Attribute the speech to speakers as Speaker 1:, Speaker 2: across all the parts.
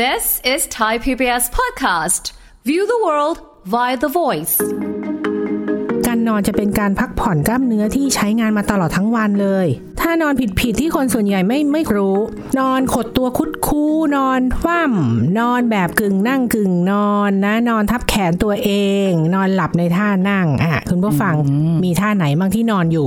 Speaker 1: This is Thai PBS podcast. View the world via the voice.
Speaker 2: การนอนจะเป็นการพักผ่อนกล้ามเนื้อที่ใช้งานมาตลอดทั้งวันเลย ถ้านอนผิดๆที่คนส่วนใหญ่ไม่ไม่รู้ นอนขดตัวคุดคู้นอนคว่ำนอนแบบกึ่งนั่งกึ่งนอนนะ นอนทับแขนตัวเอง นอนหลับในท่านั่งอะคุณผู้ฟังมีท่าไหนบ้างที่นอนอยู่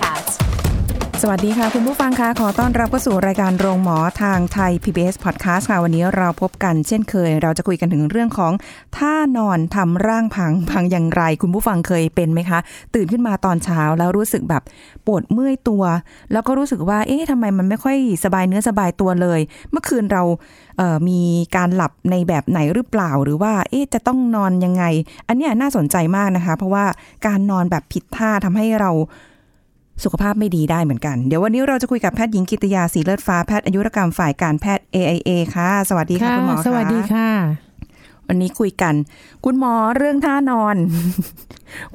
Speaker 3: สวัสดีค่ะ คุณผู้ฟังคะขอต้อนรับเข้าสู่รายการโรงหมอทางไทย PBS Podcast ค่ะ วันนี้เราพบกันเช่นเคย เราจะคุยกันถึงเรื่องของท่านอนทำร่างพังพังอย่างไร คุณผู้ฟังเคยเป็นไหมคะ ตื่นขึ้นมาตอนเช้าแล้วรู้สึกแบบปวดเมื่อยตัว แล้วก็รู้สึกว่า เอ๊ะทำไมมันไม่ค่อยสบายเนื้อสบายตัวเลย เมื่อคืนเราเอ่อมีการหลับในแบบไหนหรือเปล่าหรือว่า เอ๊ะจะต้องนอนยังไง อันนี้น่าสนใจมากนะคะ เพราะว่าการนอนแบบผิดท่าทำให้เรา สุขภาพไม่ดีได้เหมือนกัน เดี๋ยววันนี้เราจะคุยกับแพทย์หญิงกิตยาสีเลือดฟ้าแพทย์อายุรกรรมฝ่ายการแพทย์ AIA ค่ะ สวัสดีค่ะคุณหมอคะ
Speaker 2: สวัสดีค่ะ
Speaker 3: วันนี้คุยกัน คุณหมอเรื่องท่านอน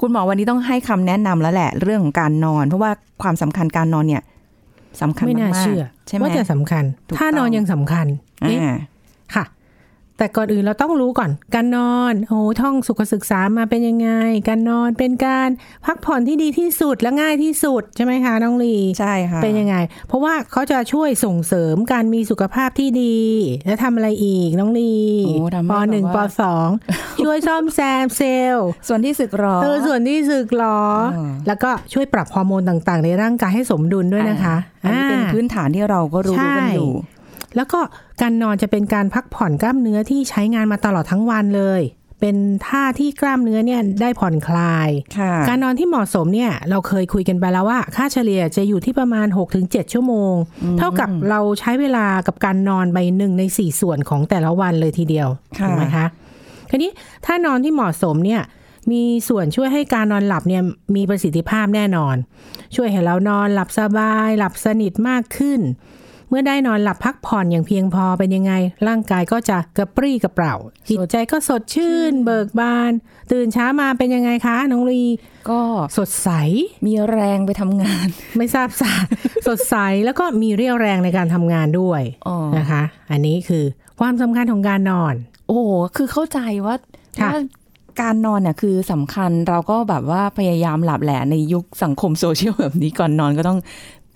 Speaker 3: คุณหมอวันนี้ต้องให้คำแนะนำแล้วแหละ เรื่องของการนอน เพราะว่าความสำคัญการนอนเนี่ยสำคัญ
Speaker 2: ไม่น่ามา
Speaker 3: ก
Speaker 2: เชื่อ
Speaker 3: ๆใช่ไหม
Speaker 2: ว่าจะสำคัญ
Speaker 3: ถูกต้อง
Speaker 2: ท่านอนยังสำคัญเอ๊ะ
Speaker 3: อ่า
Speaker 2: ค่ะ แต่ก่อนอื่นเราต้องรู้ก่อน การนอน โอ้ท่องสุขศึกษามาเป็นยังไง การนอนเป็นการพักผ่อนที่ดีที่สุดและง่ายที่สุดใช่ไหมคะน้องลี
Speaker 3: ใช่ค่ะ
Speaker 2: เป็นยังไง เพราะว่าเขาจะช่วยส่งเสริมการมีสุขภาพที่ดี และทำอะไรอีกน้องลี
Speaker 3: โอ้ทำให้
Speaker 2: ปหนึ่ง
Speaker 3: แบบ
Speaker 2: ป
Speaker 3: ว่า
Speaker 2: สองช่วยซ่อมแซมเซลล์
Speaker 3: ส่วนที่สึกหรอ
Speaker 2: เออส่วนที่สึกหรอ
Speaker 3: เออ
Speaker 2: แล้วก็ช่วยปรับฮอร์โมนต่างๆ ในร่างกายให้สมดุลด้วยนะคะ
Speaker 3: อันนี้เป็น
Speaker 2: อ่า
Speaker 3: พื้นฐานที่เราก็รู้
Speaker 2: ใช่
Speaker 3: กันอยู่
Speaker 2: แล้วก็การนอนจะเป็นการพักผ่อนกล้ามเนื้อที่ใช้งานมาตลอดทั้งวันเลย เป็นท่าที่กล้ามเนื้อเนี่ยได้ผ่อนคลาย
Speaker 3: ค่ะ
Speaker 2: การนอนที่เหมาะสมเนี่ยเราเคยคุยกันไปแล้วว่า ค่าเฉลี่ยจะอยู่ที่ประมาณ 6-7 ชั่วโมง เท่ากับเราใช้เวลากับการนอนไปหนึ่งในสี่ส่วนของแต่ละวันเลยทีเดียว
Speaker 3: ค่ะ
Speaker 2: ถูกไหมคะทีนี้ถ้านอนที่เหมาะสมเนี่ยมีส่วนช่วยให้การนอนหลับเนี่ยมีประสิทธิภาพแน่นอน ช่วยให้เรานอนหลับสบาย หลับสนิทมากขึ้น เมื่อได้นอนหลับพักผ่อนอย่างเพียงพอเป็นยังไง ร่างกายก็จะกระปรี้กระเปร่าจิตใจก็สดชื่น เบิกบาน ตื่นเช้ามาเป็นยังไงคะ น้องลี
Speaker 3: ก็
Speaker 2: สดใส
Speaker 3: มีแรงไปทำงาน
Speaker 2: ไม่ทราบสาสดใสแล้วก็มีเรี่ยวแรงในการทำงานด้วย
Speaker 3: อ๋อ
Speaker 2: นะคะ อันนี้คือความสำคัญของการนอน
Speaker 3: โอ้โหคือเข้าใจว่า
Speaker 2: ค่ะ
Speaker 3: ว่าการนอนเนี่ยคือสำคัญเราก็แบบว่าพยายามหลับแหละในยุคสังคมโซเชียลแบบนี้ก่อนนอนก็ต้อง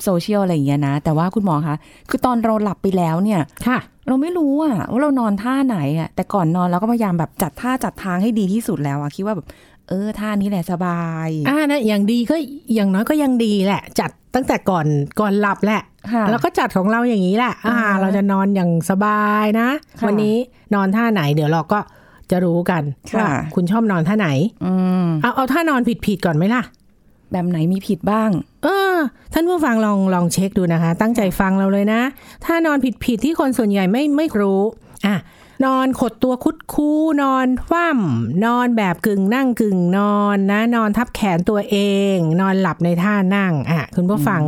Speaker 3: โซเชียลอะไรอย่างเงี้ยนะ แต่ว่าคุณหมอคะคือตอนเราหลับไปแล้วเนี่ย
Speaker 2: ค่ะ
Speaker 3: เราไม่รู้อะว่าเรานอนท่าไหนอะแต่ก่อนนอนเราก็พยายามแบบจัดท่าจัดทางให้ดีที่สุดแล้วอะคิดว่าแบบเออท่านี้แหละสบาย
Speaker 2: อ่านะอย่างดีก็อย่างน้อยก็ยังดีแหละ จัดตั้งแต่ก่อนก่อนหลับแหละ
Speaker 3: ค่ะ
Speaker 2: แล้วก็จัดของเราอย่างนี้แหละ อ่า
Speaker 3: อ่า
Speaker 2: เราจะนอนอย่างสบายนะ
Speaker 3: ค่ะ
Speaker 2: วันนี้นอนท่าไหนเดี๋ยวเราก็จะรู้กัน
Speaker 3: ค่ะ
Speaker 2: ว่าคุณชอบนอนท่าไหน
Speaker 3: อืม
Speaker 2: เอาเอาท่านอนผิดๆก่อนไหมล่ะ
Speaker 3: แบบไหนมีผิดบ้าง
Speaker 2: เออ ท่านผู้ฟังลองลองเช็คดูนะคะ ตั้งใจฟังเราเลยนะ ถ้านอนผิดผิดๆที่คนส่วนใหญ่ไม่ไม่รู้อะนอนขดตัวคุดคู้นอนคว่ำนอนแบบกึ่งนั่งกึ่งนอนนะ นอนทับแขนตัวเอง นอนหลับในท่านั่งอะคุณผู้ฟัง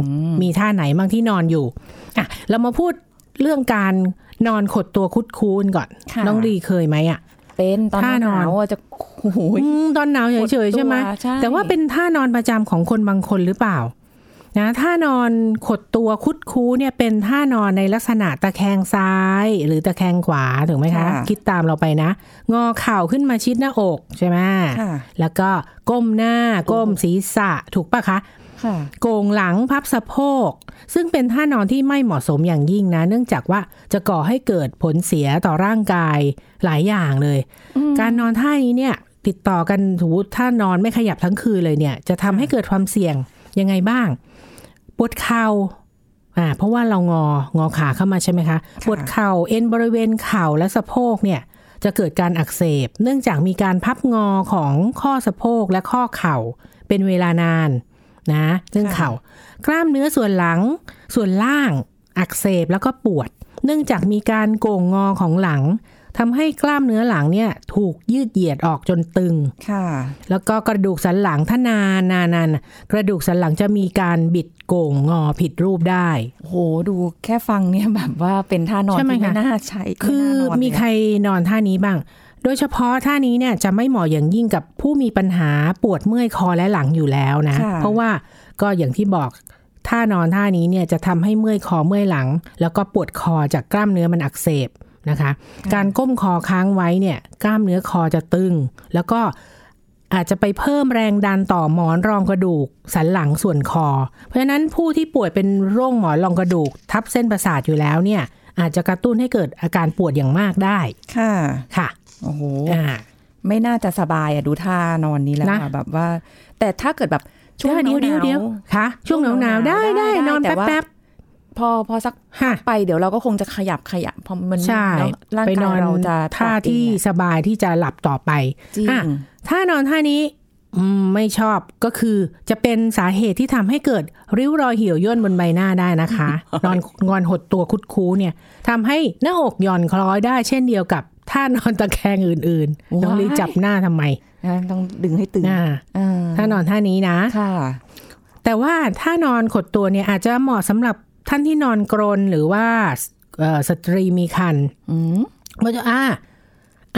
Speaker 2: มีท่าไหนบ้างที่นอนอยู่อะเรามาพูดเรื่องการนอนขดตัวคุดคูนก่อน
Speaker 3: ค่ะ
Speaker 2: น้องดีเคยไหมอะ
Speaker 3: เป็นตอน
Speaker 2: ท่า
Speaker 3: ห
Speaker 2: นอน
Speaker 3: นาวอะจะโอ้โห
Speaker 2: อืมตอนหนาวเฉยๆใช่ไหม
Speaker 3: ขดตัวใช่
Speaker 2: แต่ว่าเป็นท่านอนประจำของคนบางคนหรือเปล่านะท่านอนขดตัวคุดคู้เนี่ยเป็นท่านอนในลักษณะตะแคงซ้ายหรือตะแคงขวาถูกไหมคะ คิดตามเราไปนะ งอเข่าขึ้นมาชิดหน้าอกใช่ไหม
Speaker 3: ค่ะ
Speaker 2: แล้วก็ก้มหน้าก้มศีรษะถูกปะคะ
Speaker 3: ค่ะ
Speaker 2: โกงหลังพับสะโพก ซึ่งเป็นท่านอนที่ไม่เหมาะสมอย่างยิ่งนะ เนื่องจากว่าจะก่อให้เกิดผลเสียต่อร่างกาย หลายอย่างเลย การนอนท่านี้เนี่ย ติดต่อกันถูถ้านอนไม่ขยับทั้งคืนเลยเนี่ย จะทำให้เกิดความเสี่ยงยังไงบ้าง ปวดเข่าอ่า เพราะว่าเรางองอขาเข้ามาใช่ไหมคะ ปวดเข่าเอ็นบริเวณเข่าและสะโพกเนี่ย จะเกิดการอักเสบ เนื่องจากมีการพับงอของข้อสะโพกและข้อเข่าเป็นเวลานานนะเรื่องเข่ากล้ามเนื้อส่วนหลัง ส่วนล่าง อักเสบแล้วก็ปวด เนื่องจากมีการโก่งงอของหลัง ทำให้กล้ามเนื้อหลังเนี่ยถูกยืดเหยียดออกจนตึง
Speaker 3: ค่ะ
Speaker 2: แล้วก็กระดูกสันหลังถ้านานนานนานกระดูกสันหลังจะมีการบิดโก่งงอผิดรูปได้
Speaker 3: โห ดูแค่ฟังเนี่ยแบบว่าเป็นท่านอน
Speaker 2: ใช่ไหม
Speaker 3: ที่ไม่
Speaker 2: คะ
Speaker 3: น่าใช้
Speaker 2: คือ
Speaker 3: ไน่านน
Speaker 2: มี
Speaker 3: เลย
Speaker 2: ใครนอนท่านี้บ้าง โดยเฉพาะท่านี้เนี่ยจะไม่เหมาะอย่างยิ่งกับผู้มีปัญหาปวดเมื่อยคอและหลังอยู่แล้วนะ
Speaker 3: ค่ะ
Speaker 2: เพราะว่าก็อย่างที่บอกท่านอนท่านี้เนี่ยจะทำให้เมื่อยคอเมื่อยหลัง แล้วก็ปวดคอจากกล้ามเนื้อมันอักเสบ นะคะ การก้มคอค้างไว้เนี่ย กล้ามเนื้อคอจะตึง แล้วก็อาจจะไปเพิ่มแรงดันต่อหมอนรองกระดูก สันหลังส่วนคอ เพราะฉะนั้นผู้ที่ป่วยเป็นโรคหมอนรองกระดูก ทับเส้นประสาทอยู่แล้วเนี่ย อาจจะกระตุ้นให้เกิดอาการปวดอย่างมากได้
Speaker 3: ค่ะ
Speaker 2: ค่ะ
Speaker 3: โอ้โห
Speaker 2: อ่า
Speaker 3: ไม่น่าจะสบายอะดูท่านอนนี้แล้ว
Speaker 2: นะ
Speaker 3: อะแบบว่า แต่ถ้าเกิดแบบช่วงห
Speaker 2: เดี๋ยวเดี๋ยว
Speaker 3: นา
Speaker 2: เดี๋ยว
Speaker 3: ว
Speaker 2: ค่ะ ช่วงหนาวหนาวๆได้
Speaker 3: ได้
Speaker 2: ได้
Speaker 3: ได้
Speaker 2: นอน
Speaker 3: แต่
Speaker 2: แป๊บ
Speaker 3: ว่า
Speaker 2: แป๊บ
Speaker 3: ๆ พอพอสัก
Speaker 2: ๆค่ะ
Speaker 3: ไปเดี๋ยวเราก็คงจะขยับขยับเพราะมัน
Speaker 2: ใช่
Speaker 3: เนอะร่าง
Speaker 2: ไปน
Speaker 3: กา
Speaker 2: อยน
Speaker 3: เราจะ
Speaker 2: ท่า
Speaker 3: ปรับเอง
Speaker 2: ที่
Speaker 3: อะ
Speaker 2: สบายที่จะหลับต่อไป
Speaker 3: จริง
Speaker 2: อะถ้านอนท่านี้อืมไม่ชอบก็คือจะเป็นสาเหตุที่ทำให้เกิด ริ้วรอยเหี่ยวย่นบนใบหน้าได้นะคะ นอนงอนหดตัวคุดคู้เนี่ยทำให้หน้าอกหย่อนคล้อยได้เช่นเดียวกับท่านอนตะแคงอื่นๆน้องลีจับหน้าทำไม
Speaker 3: นะต้องดึงให้ตึง
Speaker 2: อ่า
Speaker 3: อ่า
Speaker 2: ถ้านอนท่านี้นะ
Speaker 3: ค่ะ
Speaker 2: แต่ว่าถ้านอนขดตัวเนี่ยอาจจะเหมาะสำหรับ ท่านที่นอนกรนหรือว่าเอ่อสตรีมีคัน
Speaker 3: อืม
Speaker 2: ก็จะอ่า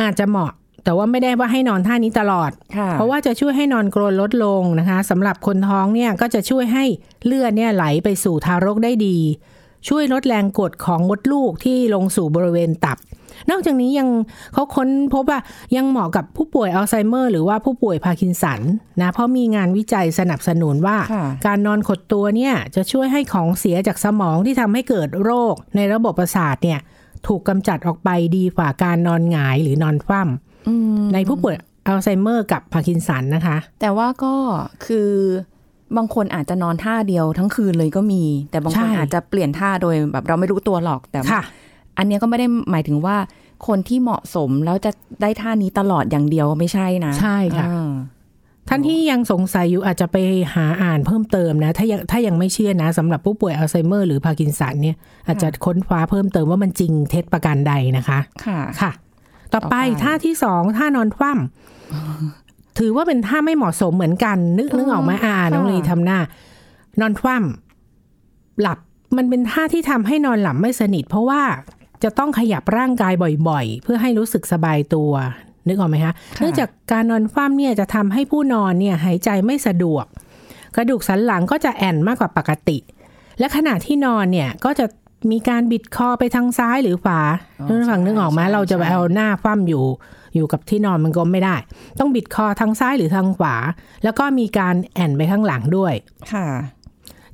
Speaker 2: อาจจะเหมาะ แต่ว่าไม่ได้ว่าให้นอนท่านี้ตลอด
Speaker 3: ค่ะ
Speaker 2: เพราะว่าจะช่วยให้นอนกรนลดลงนะคะสำหรับคนท้องเนี่ยก็จะช่วยให้เลือดเนี่ยไหลไปสู่ทารกได้ดี ช่วยลดแรงกดของมดลูกที่ลงสู่บริเวณตับ นอกจากนี้ยังเขาค้นพบว่ายังเหมาะกับผู้ป่วยอัลไซเมอร์ หรือว่าผู้ป่วยพาร์กินสันนะเพราะมีงานวิจัยสนับสนุนว่า
Speaker 3: ค่ะ
Speaker 2: การนอนขดตัวเนี่ยจะช่วยให้ของเสียจากสมองที่ทำให้เกิดโรค ในระบบประสาทเนี่ยถูกกำจัดออกไปดีกว่าการนอนหงายหรือนอนคว่ำ
Speaker 3: อืม
Speaker 2: ในผู้ป่วยอัลไซเมอร์กับพาร์กินสันนะคะ
Speaker 3: แต่ว่าก็คือบางคนอาจจะนอนท่าเดียวทั้งคืนเลยก็มี แต่บางคน
Speaker 2: ใช่
Speaker 3: อาจจะเปลี่ยนท่าโดยแบบเราไม่รู้ตัวหรอกแต่ว่า
Speaker 2: ค่ะ
Speaker 3: อันเนี้ยก็ไม่ได้หมายถึงว่า คนที่เหมาะสมแล้วจะได้ท่านี้ตลอดอย่างเดียวไม่ใช่นะ
Speaker 2: ใช่ค่ะ
Speaker 3: อ่า
Speaker 2: ท่านที่ยังสงสัยอยู่อาจจะไปหาอ่านเพิ่มเติมนะ ถ้ายังถ้ายังไม่เชื่อนะสำหรับผู้ป่วยอัลไซเมอร์หรือพาร์กินสันเนี่ยอาจจะค้นคว้าเพิ่มเติมว่ามันจริงเท็จประการใดนะคะ
Speaker 3: ค่ะ
Speaker 2: ค่ะ ต่อไป
Speaker 3: ต่อไป
Speaker 2: ท่าที่สองท่านอนคว่ำถือว่าเป็นท่าไม่เหมาะสมเหมือนกัน นึกนึกออกไหมอ่าน้องลีทำหน้า นอนคว่ำหลับมันเป็นท่าที่ทำให้นอนหลับไม่สนิท เพราะว่า จะต้องขยับร่างกายบ่อยๆ เพื่อให้รู้สึกสบายตัว นึกออกไหมคะ
Speaker 3: ค่ะ
Speaker 2: เนื่องจากการนอนคว่ำเนี่ยจะทำให้ผู้นอนเนี่ยหายใจไม่สะดวก กระดูกสันหลังก็จะแอนมากกว่าปกติ และขณะที่นอนเนี่ยก็จะมีการบิดคอไปทางซ้ายหรือขวาท่านผู้ฟังนึกออกไหมเราจะไปเอาหน้าคว่ำอยู่อยู่กับที่นอนมันก็ไม่ได้ ต้องบิดคอทางซ้ายหรือทางขวา แล้วก็มีการแอนไปข้างหลังด้วย
Speaker 3: ค่ะ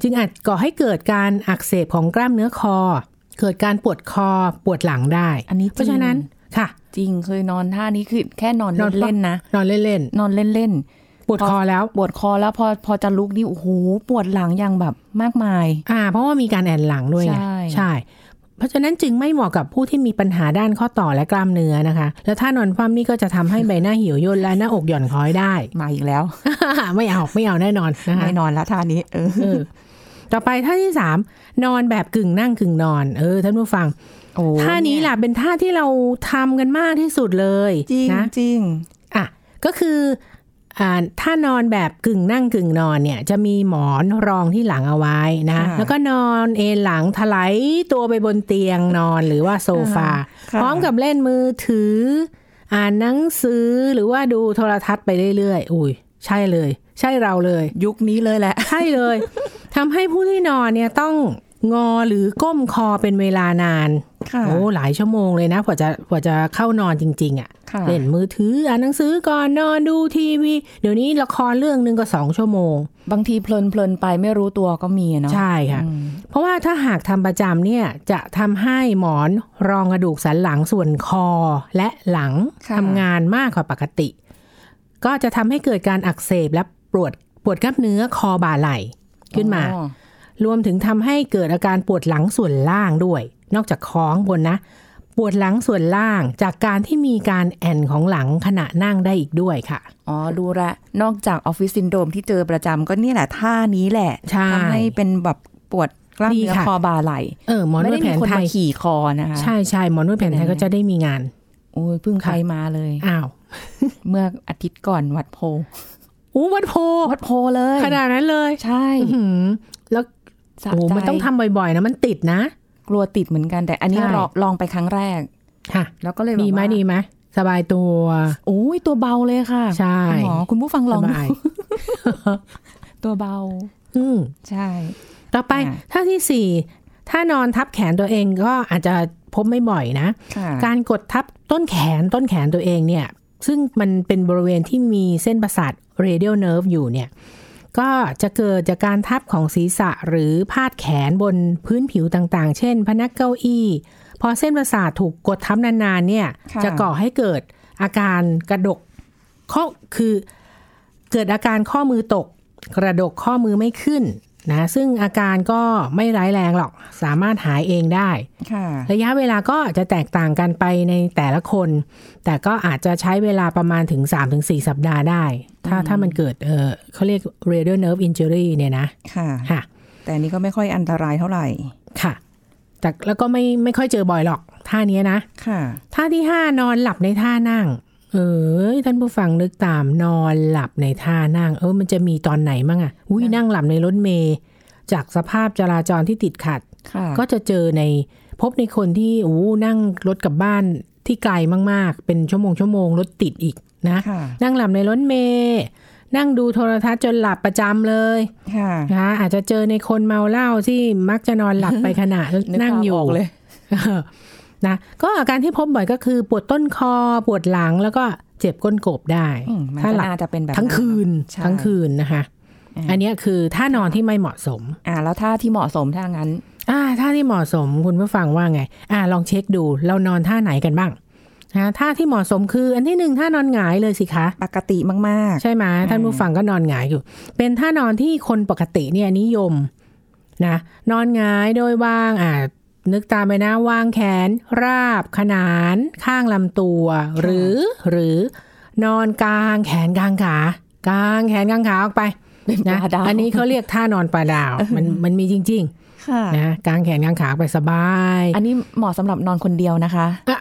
Speaker 2: จึงอาจก่อให้เกิดการอักเสบของกล้ามเนื้อคอ เกิดการปวดคอปวดหลังได้
Speaker 3: อันนี้
Speaker 2: เพราะฉะนั้นค่ะ
Speaker 3: จริงเคยนอนท่านี้คือแค่นอน
Speaker 2: นอน
Speaker 3: เล่นๆนะ
Speaker 2: นอนเล่น
Speaker 3: นอนเล่น
Speaker 2: ๆปวดคอแล้ว
Speaker 3: ๆปวดคอแล้วพอพอจะลุกนี่โอ้โหปวดหลังอย่างแบบมากมาย
Speaker 2: อ่า เพราะว่ามีการแอนหลังด้วยไง
Speaker 3: ใช่
Speaker 2: ใช่ เพราะฉะนั้นจึงไม่เหมาะกับผู้ที่มีปัญหาด้านข้อต่อและกล้ามเนื้อนะคะ แล้วถ้านอนคว่ำนี่ก็จะทำให้ใบหน้าเหี่ยวย่นและหน้าอกหย่อนคล้อยได้
Speaker 3: มาอีกแล้ว
Speaker 2: ไม่เอาไม่เอาแน่นอนนะคะ
Speaker 3: ไม่นอนแล้วท่านี้เออ
Speaker 2: เออ ต่อไปท่าที่สามนอนแบบกึ่งนั่งกึ่งนอน เออท่านผู้ฟัง
Speaker 3: โอ้
Speaker 2: ท่านี้แหละเป็นท่าที่เราทำกันมากที่สุดเลย
Speaker 3: จริง
Speaker 2: นะ
Speaker 3: จริง
Speaker 2: อะก็คืออ่าถ้านอนแบบกึ่งนั่งกึ่งนอนเนี่ย จะมีหมอนรองที่หลังเอาไว้นะ
Speaker 3: ค่ะ
Speaker 2: แล้วก็นอนเอนหลังถลายตัวไปบนเตียงนอนหรือว่าโซฟา
Speaker 3: ค่ะ
Speaker 2: พร้อมกับเล่นมือถือ อ่านหนังสือหรือว่าดูโทรทัศน์ไปเรื่อยๆ อุ้ย ใช่เลย ใช่เราเลย
Speaker 3: ยุคนี้เลยแหละ
Speaker 2: ใช่เลยทำให้ผู้ที่นอนเนี่ยต้องงอหรือก้มคอเป็นเวลานาน
Speaker 3: ค่ะ
Speaker 2: โอ้หลายชั่วโมงเลยนะกว่าจะกว่าจะเข้านอนจริง ๆอะ่ะ
Speaker 3: ค่ะ
Speaker 2: เล่นมือถืออ่านหนังสือก่อนนอนดูทีวี เดี๋ยวนี้ละครเรื่องหนึ่งก็สองชั่วโมง
Speaker 3: บางทีเพลินเพลินๆไปไม่รู้ตัวก็มีอะเนาะ
Speaker 2: ใช่ค่ะ
Speaker 3: อืม
Speaker 2: เพราะว่าถ้าหากทำประจำเนี่ยจะทำให้หมอนรองกระดูกสันหลังส่วนคอและหลัง
Speaker 3: ค่ะ
Speaker 2: ทำงานมากกว่าปกติ ก็จะทำให้เกิดการอักเสบและปวดปวดกล้ามเนื้อคอบ่าไหล่ขึ้นมา
Speaker 3: อ๋อ
Speaker 2: รวมถึงทำให้เกิดอาการปวดหลังส่วนล่างด้วย นอกจากคอข้างบนนะ ปวดหลังส่วนล่างจากการที่มีการแอนของหลังขณะนั่งได้อีกด้วยค่ะ
Speaker 3: อ๋อ ดูละ นอกจากออฟฟิศซินโดรมที่เจอประจำก็นี่แหละท่านี้แหละ
Speaker 2: ใช่
Speaker 3: ทำให้เป็นแบบปวดกล้ามเนื้อ
Speaker 2: ดีค่ะ
Speaker 3: คอบ่าไหล่
Speaker 2: เออหมอน
Speaker 3: ไม่
Speaker 2: วด
Speaker 3: ได้
Speaker 2: แผ
Speaker 3: มี
Speaker 2: น
Speaker 3: คน
Speaker 2: ไท
Speaker 3: มายขี่คอนะคะ
Speaker 2: ใช่ใช่หมอนวดแผนไทยก็จะได้มีงาน
Speaker 3: โอ้ยเพิ่งไป
Speaker 2: ค่ะ
Speaker 3: มาเลย
Speaker 2: อ้าว
Speaker 3: เมื่ออาทิตย์ก่อนวัดโพ
Speaker 2: อู้วัดโพ
Speaker 3: วัดโพเลย
Speaker 2: ขนาดนั้นเลย
Speaker 3: ใช่
Speaker 2: อื้อหือแล้ว
Speaker 3: สะ
Speaker 2: โอ้
Speaker 3: ใจ
Speaker 2: มันต้องทำบ่อยๆนะมันติดนะ
Speaker 3: กลัวติดเหมือนกันแต่อันนี้
Speaker 2: ใช่
Speaker 3: ลองลองไปครั้งแรก
Speaker 2: ค่ะ
Speaker 3: แล้วก็เลยแบบ
Speaker 2: ดีไหม
Speaker 3: ว่า
Speaker 2: ดีไหมสบายตัว
Speaker 3: โอ้ยตัวเบาเลยค่ะ
Speaker 2: ใช่
Speaker 3: คุณหมอคุณผู้ฟังลอง
Speaker 2: ส
Speaker 3: ดู
Speaker 2: บาย
Speaker 3: ตัวเบา
Speaker 2: อืม
Speaker 3: ใช่
Speaker 2: ต่อไป
Speaker 3: อ่า
Speaker 2: ท่าที่สี่ถ้านอนทับแขนตัวเองก็อาจจะพบไม่บ่อยนะ
Speaker 3: ค่ะ
Speaker 2: การกดทับ ต้นแขนต้นแขนตัวเองเนี่ย ซึ่งมันเป็นบริเวณที่มีเส้นประสาท radial nerve อยู่เนี่ย ก็จะเกิดจากการทับของศีรษะหรือพาดแขนบนพื้นผิวต่างๆ เช่น พนักเก้าอี้ พอเส้นประสาทถูกกดทับนานๆเนี่ย
Speaker 3: ค่ะ
Speaker 2: จะก่อให้เกิดอาการกระดกข้อคือเกิดอาการข้อมือตก กระดกข้อมือไม่ขึ้น นะซึ่งอาการก็ไม่ร้ายแรงหรอกสามารถหายเองได้
Speaker 3: ค่ะ
Speaker 2: ระยะเวลาก็จะแตกต่างกันไปในแต่ละคน แต่ก็อาจจะใช้เวลาประมาณถึง 3-4 สัปดาห์ได้ ถ้าถ้ามันเกิดเออเขาเรียก radial nerve injury เนี่ยนะ
Speaker 3: ค่ะ
Speaker 2: ค่ะ
Speaker 3: แต่อันนี้ก็ไม่ค่อยอันตรายเท่าไหร่
Speaker 2: ค่ะ แต่แล้วก็ไม่ไม่ค่อยเจอบ่อยหรอกท่านี้นะ
Speaker 3: ค่ะ
Speaker 2: ท่าที่ 5 นอนหลับในท่านั่ง เออท่านผู้ฟังนึกตามนอนหลับในท่านั่ง เออมันจะมีตอนไหนมั่งอะอุ้ยนั่งหลับในรถเมย์จากสภาพจราจรที่ติดขัด
Speaker 3: ค่ะ
Speaker 2: ก็จะเจอในพบในคนที่โอ้นั่งรถกลับบ้านที่ไกลมากๆ เป็นชั่วโมงชั่วโมงรถติดอีกนะ
Speaker 3: ค่ะ
Speaker 2: นั่งหลับในรถเมย์นั่งดูโทรทัศน์จนหลับประจำเลย
Speaker 3: ค่ะ
Speaker 2: นะคะอาจจะเจอในคนเมาเหล้าที่มักจะนอนหลับไปขณะ
Speaker 3: นึก
Speaker 2: นั่ง
Speaker 3: ภาพ
Speaker 2: อยู่
Speaker 3: ออกเลย
Speaker 2: นะก็อาการที่พบบ่อยก็คือปวดต้นคอปวดหลังแล้วก็เจ็บก้นกบได้
Speaker 3: อืมมัน
Speaker 2: ถ้า
Speaker 3: ก็
Speaker 2: หลับ
Speaker 3: น่าจะเป็นแบบ
Speaker 2: ทั้งคืน
Speaker 3: ใช่
Speaker 2: ทั้งคืนนะคะ
Speaker 3: อ่า
Speaker 2: อันเนี้ยคือท่านอนที่ไม่เหมาะสม
Speaker 3: อ่า แล้วท่าที่เหมาะสมถ้างั้น
Speaker 2: อ่าท่าที่เหมาะสมคุณผู้ฟังว่าไง อ่า ลองเช็คดูเรานอนท่าไหนกันบ้างนะท่าที่เหมาะสมคือ อันที่หนึ่งท่านอนหงายเลยสิคะ
Speaker 3: ปกติมาก
Speaker 2: ใช่ไหมท่านผู้ฟังก็นอนหงายอยู่ เป็นท่านอนที่คนปกติเนี่ยนิยมนะนอนหงายโดยวางอ่า นึกตามไปนะวางแขน ราบ ขนาน ข้างลำตัว หรือหรือนอนกลางแขนกลางขากลางแขนกลางขาออกไป
Speaker 3: ๆเป็นป
Speaker 2: นะ
Speaker 3: ลาดาว
Speaker 2: อันนี้เขาเรียกท่านอนปลาดาวมันมันมีจริง
Speaker 3: ค่ะ
Speaker 2: ๆนะกลางแขนกลางขาไปสบาย
Speaker 3: อันนี้เหมาะสำหรับนอนคนเดียวนะคะ
Speaker 2: อะ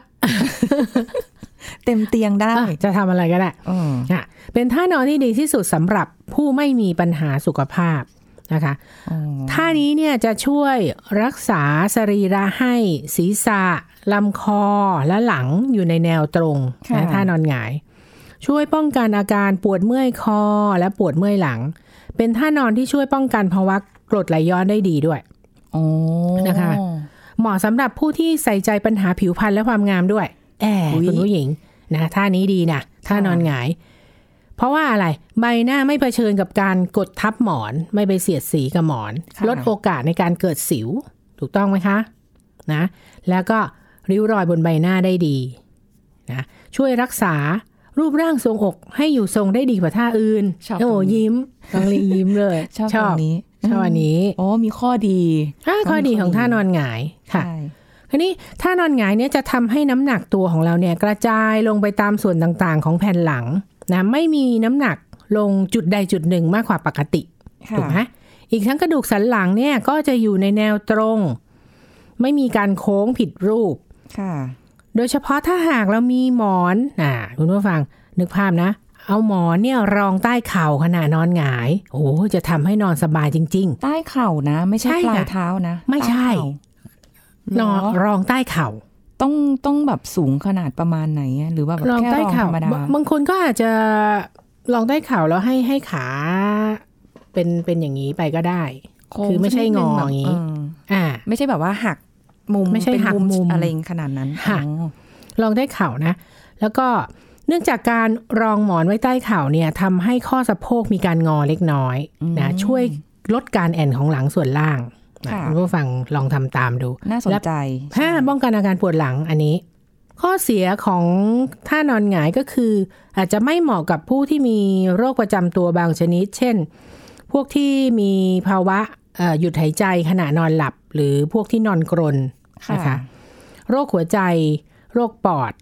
Speaker 3: เต็มเตียงได้
Speaker 2: อะจะทำอะไรก็ได้
Speaker 3: อืม
Speaker 2: อะเป็นท่านอนที่ดีที่สุดสำหรับผู้ไม่มีปัญหาสุขภาพ นะคะ
Speaker 3: อ๋อ
Speaker 2: ท่านี้เนี่ยจะช่วยรักษาสรีระให้ศีรษะลำคอและหลังอยู่ในแนวตรงนะท่านอนหงาย ช่วยป้องกันอาการปวดเมื่อยคอและปวดเมื่อยหลัง เป็นท่านอนที่ช่วยป้องกันภาวะกรดไหลย้อนได้ดีด้วย
Speaker 3: โอ้
Speaker 2: นะคะเหมาะสำหรับผู้ที่ใส่ใจปัญหาผิวพรรณและความงามด้วย แอบคุณผู้หญิงนะท่านี้ดีนะท่านอนหงาย เพราะว่าอะไรใบหน้าไม่เผชิญกับการกดทับหมอน ไม่ไปเสียดสีกับหมอน ลดโอกาสในการเกิดสิว ถูกต้องไหมคะนะแล้วก็ริ้วรอยบนใบหน้าได้ดีนะช่วยรักษารูปร่างทรงอกให้อยู่ทรงได้ดีกว่าท่าอื่น
Speaker 3: ชอบ
Speaker 2: โอ้
Speaker 3: ตรงนี้
Speaker 2: ยิ้มต้องลียิ้มเลย
Speaker 3: ชอบตรงนี้
Speaker 2: ชอบอันนี้
Speaker 3: โอ้มีข้อดี
Speaker 2: อ่าข้อดีของท่านอนหงายค่ะ
Speaker 3: ใช่
Speaker 2: คราวนี้ท่านอนหงายเนี่ยจะทำให้น้ำหนักตัวของเราเนี่ยกระจายลงไปตามส่วนต่างๆ ของแผ่นหลัง นะไม่มีน้ำหนักลงจุดใดจุดหนึ่งมากกว่าปกติ
Speaker 3: ค่ะ
Speaker 2: ถูกไหมอีกทั้งกระดูกสันหลังเนี่ยก็จะอยู่ในแนวตรง ไม่มีการโค้งผิดรูป
Speaker 3: ค่ะ
Speaker 2: โดยเฉพาะถ้าหากเรามีหมอนอ่าคุณผู้ฟังนึกภาพนะ เอาหมอนเนี่ยรองใต้เข่าขณะนอนหงาย โอ้จะทำให้นอนสบายจริง
Speaker 3: ใต้เข่านะ ไม่ใช่
Speaker 2: ใช่
Speaker 3: ปลาย
Speaker 2: ค่ะ
Speaker 3: เท้านะ
Speaker 2: ไม่ใช่
Speaker 3: ใต้เข่า
Speaker 2: ๆนอน
Speaker 3: เหรอ
Speaker 2: รองใต้เข่า
Speaker 3: ต้องต้องแบบสูงขนาดประมาณไหนอะหรือว่าแบบ
Speaker 2: รอง
Speaker 3: แค่
Speaker 2: ใต้
Speaker 3: รองธ
Speaker 2: เข่าร
Speaker 3: รมดา
Speaker 2: บางบางคนก็อาจจะรองใต้เข่าแล้วให้ให้ขาเป็นเป็นอย่างนี้ไปก็ได้
Speaker 3: โค้ง
Speaker 2: คือไม่ใช่งอ
Speaker 3: สักนิดนึ
Speaker 2: อย่างนี้
Speaker 3: แบบเอ่า ไม่ใช่แบบว่าหักมุม
Speaker 2: ไม่ใช่
Speaker 3: เป็น
Speaker 2: หักมุม
Speaker 3: อะไรขนาดนั้น
Speaker 2: ค่ะ
Speaker 3: อ๋อ
Speaker 2: รองใต้เข่านะ แล้วก็เนื่องจากการรองหมอนไว้ใต้เข่าเนี่ยทำให้ข้อสะโพกมีการงอเล็กน้อยนะช่วยลดการแอนของหลังส่วนล่างนะ คุณผู้ฟังลองทำตามดู
Speaker 3: น่าสนใจ
Speaker 2: ห้าป้องกันอาการปวดหลังอันนี้ ข้อเสียของท่านอนหงายก็คือ อาจจะไม่เหมาะกับผู้ที่มีโรคประจำตัวบางชนิด เช่น พวกที่มีภาวะเอ่อหยุดหายใจขณะนอนหลับ หรือพวกที่นอนกรน
Speaker 3: ค่ะ
Speaker 2: นะคะโรคหัวใจ โรคปอด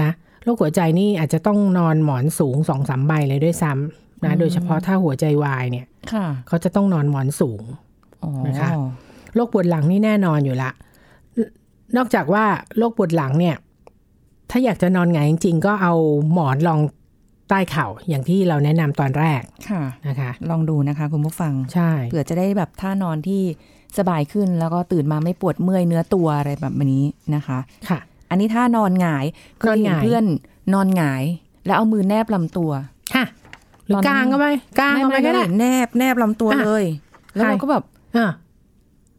Speaker 2: นะโรคหัวใจนี่อาจจะต้องนอนหมอนสูงสองสามใบเลยด้วยซ้ำนะโดยเฉพาะถ้าหัวใจวายเนี่ย
Speaker 3: ค่ะ
Speaker 2: เขาจะต้องนอนหมอนสูง
Speaker 3: อ๋อ
Speaker 2: นะคะโรคปวดหลังนี่แน่นอนอยู่ละ นอกจากว่าโรคปวดหลังเนี่ย ถ้าอยากจะนอนหงายจริง ๆ ก็เอาหมอนรองใต้เข่าอย่างที่เราแนะนำตอนแรก
Speaker 3: ค่ะ
Speaker 2: นะคะ
Speaker 3: ลองดูนะคะ คุณผู้ฟัง
Speaker 2: ใช่
Speaker 3: เผื่อจะได้แบบท่านอนที่สบายขึ้นแล้วก็ตื่นมาไม่ปวดเมื่อยเนื้อตัวอะไรแบบนี้นะคะ
Speaker 2: ค่ะ
Speaker 3: อันนี้ท่านอนหงายเคยเห็น
Speaker 2: นอนหงาย
Speaker 3: เพื่อนนอนหงาย แล้วเอามือแนบลำตัว
Speaker 2: ค่ะหรือกลางก็ไปกลาง
Speaker 3: ไม่
Speaker 2: ก็ไป
Speaker 3: ไม่
Speaker 2: ก็
Speaker 3: ไม่
Speaker 2: ได้
Speaker 3: แนบแนบลำตัว
Speaker 2: อะ
Speaker 3: เลย แล้ว
Speaker 2: ใคร
Speaker 3: เราก็แบบ
Speaker 2: อะ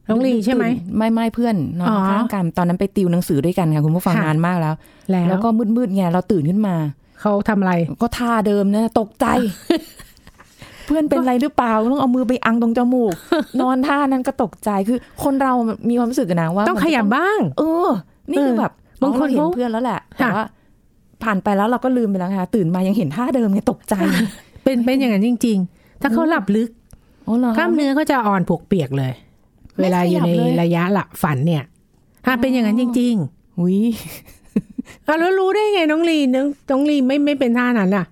Speaker 2: น้องลีใช่ไหม
Speaker 3: ตื่นไม่ไม่เพื่อนนอน
Speaker 2: อ๋อ
Speaker 3: ข้างกันตอนนั้นไปติวหนังสือด้วยกันค่ะคุณผู้ฟัง
Speaker 2: ค่ะ
Speaker 3: นานมากแล้ว
Speaker 2: แล้ว
Speaker 3: แล้วก็มืดๆไงเราตื่นขึ้นมา
Speaker 2: เขาทำอะไร
Speaker 3: ก็ท่าเดิมนะตกใจ เพื่อนเป็นอะไรหรือเปล่าต้องเอามือไปอังตรงจมูก นอนท่านั้นก็ตกใจคือ คนเรามีความรู้สึกนะว่า
Speaker 2: ต้อง
Speaker 3: มัน
Speaker 2: ข
Speaker 3: จะ
Speaker 2: ยับบ้าง
Speaker 3: เออ นี่คือ
Speaker 2: เออ
Speaker 3: แบบ
Speaker 2: บางคน
Speaker 3: อ๋อเรเห็น
Speaker 2: เขา
Speaker 3: เพื่อนแล้วแหละแต่
Speaker 2: ค่ะ
Speaker 3: ว่าผ่านไปแล้วเราก็ลืมไปแล้วค่ะตื่นมายังเห็นท่าเดิมไงตกใจ
Speaker 2: เป็นเป็นอย่างนั้นจริง ๆ ถ้าเขาหลับลึก
Speaker 3: โอ้เหรอ ก
Speaker 2: ล้ามเนื้อก็จะอ่อนผกเปียกเลย
Speaker 3: ไม่
Speaker 2: เวลาอยู่ใน
Speaker 3: ขยับเลย
Speaker 2: ระยะหลับฝันเนี่ยอะเป็นอย่างนั้นจริง
Speaker 3: หุย
Speaker 2: ๆอะแล้วรู้ได้ไงน้องลีน้องน้องลีไม่ไม่เป็นท่านั้นอะ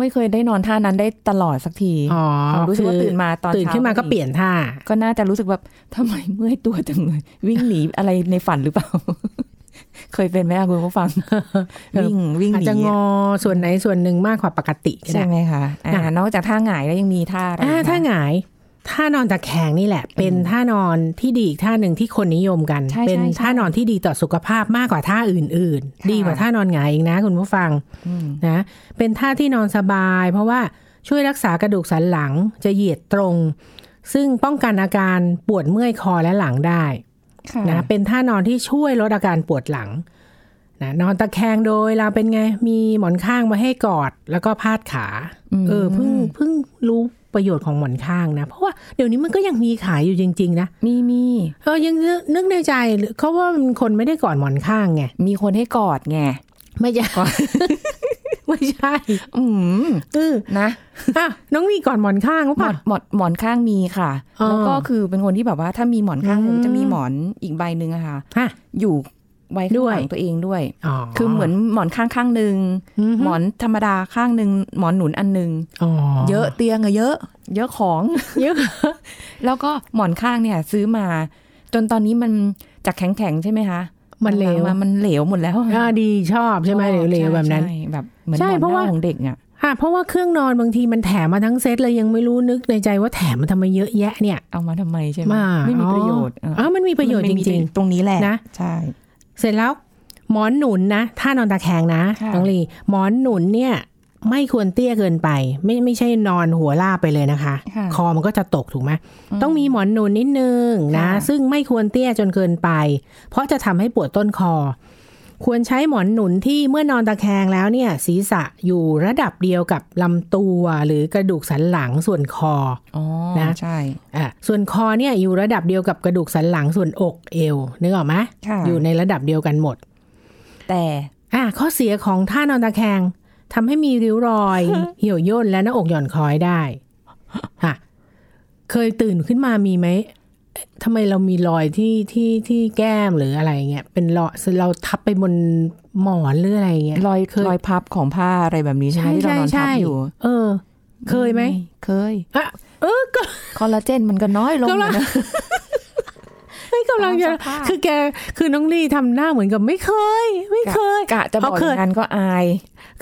Speaker 3: ไม่เคยได้นอนท่านั้นได้ตลอดสักที
Speaker 2: อ๋อ
Speaker 3: ความรู้สึกว่า
Speaker 2: คือ
Speaker 3: ตื่นมาตอน
Speaker 2: ตื่นขึ้นมาก็เปลี่ยนท่า
Speaker 3: ก็น่าจะรู้สึกแบบทำไมเมื่อยตัวจังเลย วิ่งหนีอะไรในฝันหรือเปล่า เคยเป็นไหมคะคุณผู้ฟัง วิ่งวิ่ง
Speaker 2: อาจ
Speaker 3: หนี
Speaker 2: จะงอส่วนไหนส่วนหนึ่งมากกว่าปกติก็
Speaker 3: ใช่
Speaker 2: ได้
Speaker 3: ไหมคะอ่า
Speaker 2: อะ
Speaker 3: นอกจากท่าหงายแล้วยังมีท่าอะไร
Speaker 2: อ่า
Speaker 3: อีกคะ
Speaker 2: ถ้าหงาย ท่านอนตะแคงนี่แหละ เป็นท่านอนที่ดีอีกท่าหนึ่งที่คนนิยมกัน
Speaker 3: ใช่
Speaker 2: เป็น
Speaker 3: ใช่ใช่
Speaker 2: ท่านอนที่ดีต่อสุขภาพมากกว่าท่าอื่น
Speaker 3: ค่ะ
Speaker 2: ๆดีกว่าท่านอนหงายอีกนะ คุณผู้ฟัง
Speaker 3: อืม
Speaker 2: นะ เป็นท่าที่นอนสบาย เพราะว่าช่วยรักษากระดูกสันหลังจะเหยียดตรง ซึ่งป้องกันอาการปวดเมื่อยคอและหลังได้
Speaker 3: ค่ะ
Speaker 2: นะเป็นท่านอนที่ช่วยลดอาการปวดหลังนะนอนตะแคงโดยเราเป็นไงมีหมอนข้างไว้ให้กอด แล้วก็พาดขา
Speaker 3: ม
Speaker 2: เออเพิ่งเพิ่งรู้ ประโยชน์ของหมอนข้างนะ เพราะว่าเดี๋ยวนี้มันก็ยังมีขายอยู่จริง ๆ นะ
Speaker 3: มีมี
Speaker 2: เออยังนึกนึกในใจเขาว่ามันคนไม่ได้กอดหมอนข้างไง
Speaker 3: มีคนให้กอดไง
Speaker 2: ไม่ใช่ไม่ใช่
Speaker 3: อืม
Speaker 2: เออ
Speaker 3: นะ
Speaker 2: อะน้องมีกอดหมอนข้างหรือ
Speaker 3: หม
Speaker 2: เป
Speaker 3: อ
Speaker 2: ล่าน
Speaker 3: หมอนหมอนข้างมีค่ะ
Speaker 2: อ๋อ
Speaker 3: แล้วก็คือเป็นคนที่แบบว่าถ้ามีหมอนข้างหนึ่ง
Speaker 2: อืม
Speaker 3: จะมีหมอนอีกใบหนึ่งอะค่ะ
Speaker 2: ฮะ
Speaker 3: อยู่ ไว้ข้าง
Speaker 2: ด้วย
Speaker 3: หลังตัวเองด้วย
Speaker 2: อ๋อ
Speaker 3: คือเหมือนหมอนข้างข้างหนึ่ง
Speaker 2: ม
Speaker 3: หมอนธรรมดาข้างหนึ่งหมอนหนุนอันหนึ่ง
Speaker 2: อ๋อ
Speaker 3: เยอะเตียงอะเยอะ เยอะของ
Speaker 2: เยอะ
Speaker 3: แล้วก็หมอนข้างเนี่ย ซื้อมา จนตอนนี้มันจากแข็งๆใช่ไหมคะ
Speaker 2: มันเหลว
Speaker 3: มามันเหลวหมดแล้ว
Speaker 2: อ่าดีชอบใช่ไหมเหลวๆแบบนั้น
Speaker 3: ใช่แบบเหมือน
Speaker 2: ใช่
Speaker 3: หมอน
Speaker 2: เพราะว่า
Speaker 3: หน้ของเด็กอะ
Speaker 2: อะเพราะว่าเครื่องนอนบางทีมันแถมมาทั้งเซตเลยยังไม่รู้นึกในใจว่าแถมมาทำไมเยอะแยะเนี่ย
Speaker 3: เอามาทำไมใช่ไหม
Speaker 2: มา
Speaker 3: ไม่มี
Speaker 2: อ๋อ
Speaker 3: ประโยชน์เออ
Speaker 2: อ๋อมันมีประโยชน์จ
Speaker 3: มันไม่มี
Speaker 2: ริง
Speaker 3: ตรงนี้แหละ
Speaker 2: นะ
Speaker 3: ใช่
Speaker 2: ๆ เสร็จแล้วหมอนหนุนนะถ้านอนตะแคงนะ
Speaker 3: ค่ะ
Speaker 2: น้องลีหมอนหนุนเนี่ย ไม่ควรเตี้ยเกินไป ไม่ไม่ใช่นอนหัวลาบไปเลยนะคะ
Speaker 3: ค่ะ
Speaker 2: คอมันก็จะตกถูกไหมต้องมีหมอนหนุนนิดนึงนะ
Speaker 3: ค่ะ
Speaker 2: ซึ่งไม่ควรเตี้ยจนเกินไป เพราะจะทำให้ปวดต้นคอ ควรใช้หมอนหนุนที่เมื่อนอนตะแคงแล้วเนี่ยศีรษะอยู่ระดับเดียวกับลำตัวหรือกระดูกสันหลังส่วนคอ
Speaker 3: อ๋อ
Speaker 2: นะ
Speaker 3: ใช่
Speaker 2: อะส่วนคอเนี่ยอยู่ระดับเดียวกับกระดูกสันหลังส่วนอกเอวนึกออกไหม
Speaker 3: ค่ะ
Speaker 2: อยู่ในระดับเดียวกันหมด
Speaker 3: แต่
Speaker 2: อะข้อเสียของท่านอนตะแคงทำให้มีริ้วรอย เหี่ยวย่นและหน้าอกหย่อนคล้อยได้ค่ะเคยตื่นขึ้นมามีไหมเอ๊ะ ทำไมเรามีรอยที่ที่ที่แก้มหรืออะไรเงี้ยเป็นรอยเราทับไปบนหมอนหรืออะไรเงี้ย
Speaker 3: รอย
Speaker 2: เคย
Speaker 3: รอยพับของผ้าอะไรแบบนี้ใช่ไหมที่เรานอนทับอยู่
Speaker 2: เออ เคยไหม
Speaker 3: เคย
Speaker 2: อะเออก็
Speaker 3: คอลลาเจนมันก็น้อยลง
Speaker 2: กำลัง
Speaker 3: นะ
Speaker 2: ไม่กำลังจะ
Speaker 3: ตามสภาพ
Speaker 2: คือแกคือน้องลี่ทำหน้าเหมือนกับไม่เคย ไม่เคย
Speaker 3: กะจะบอก
Speaker 2: เขาเค
Speaker 3: อยย่างนั้นก็อาย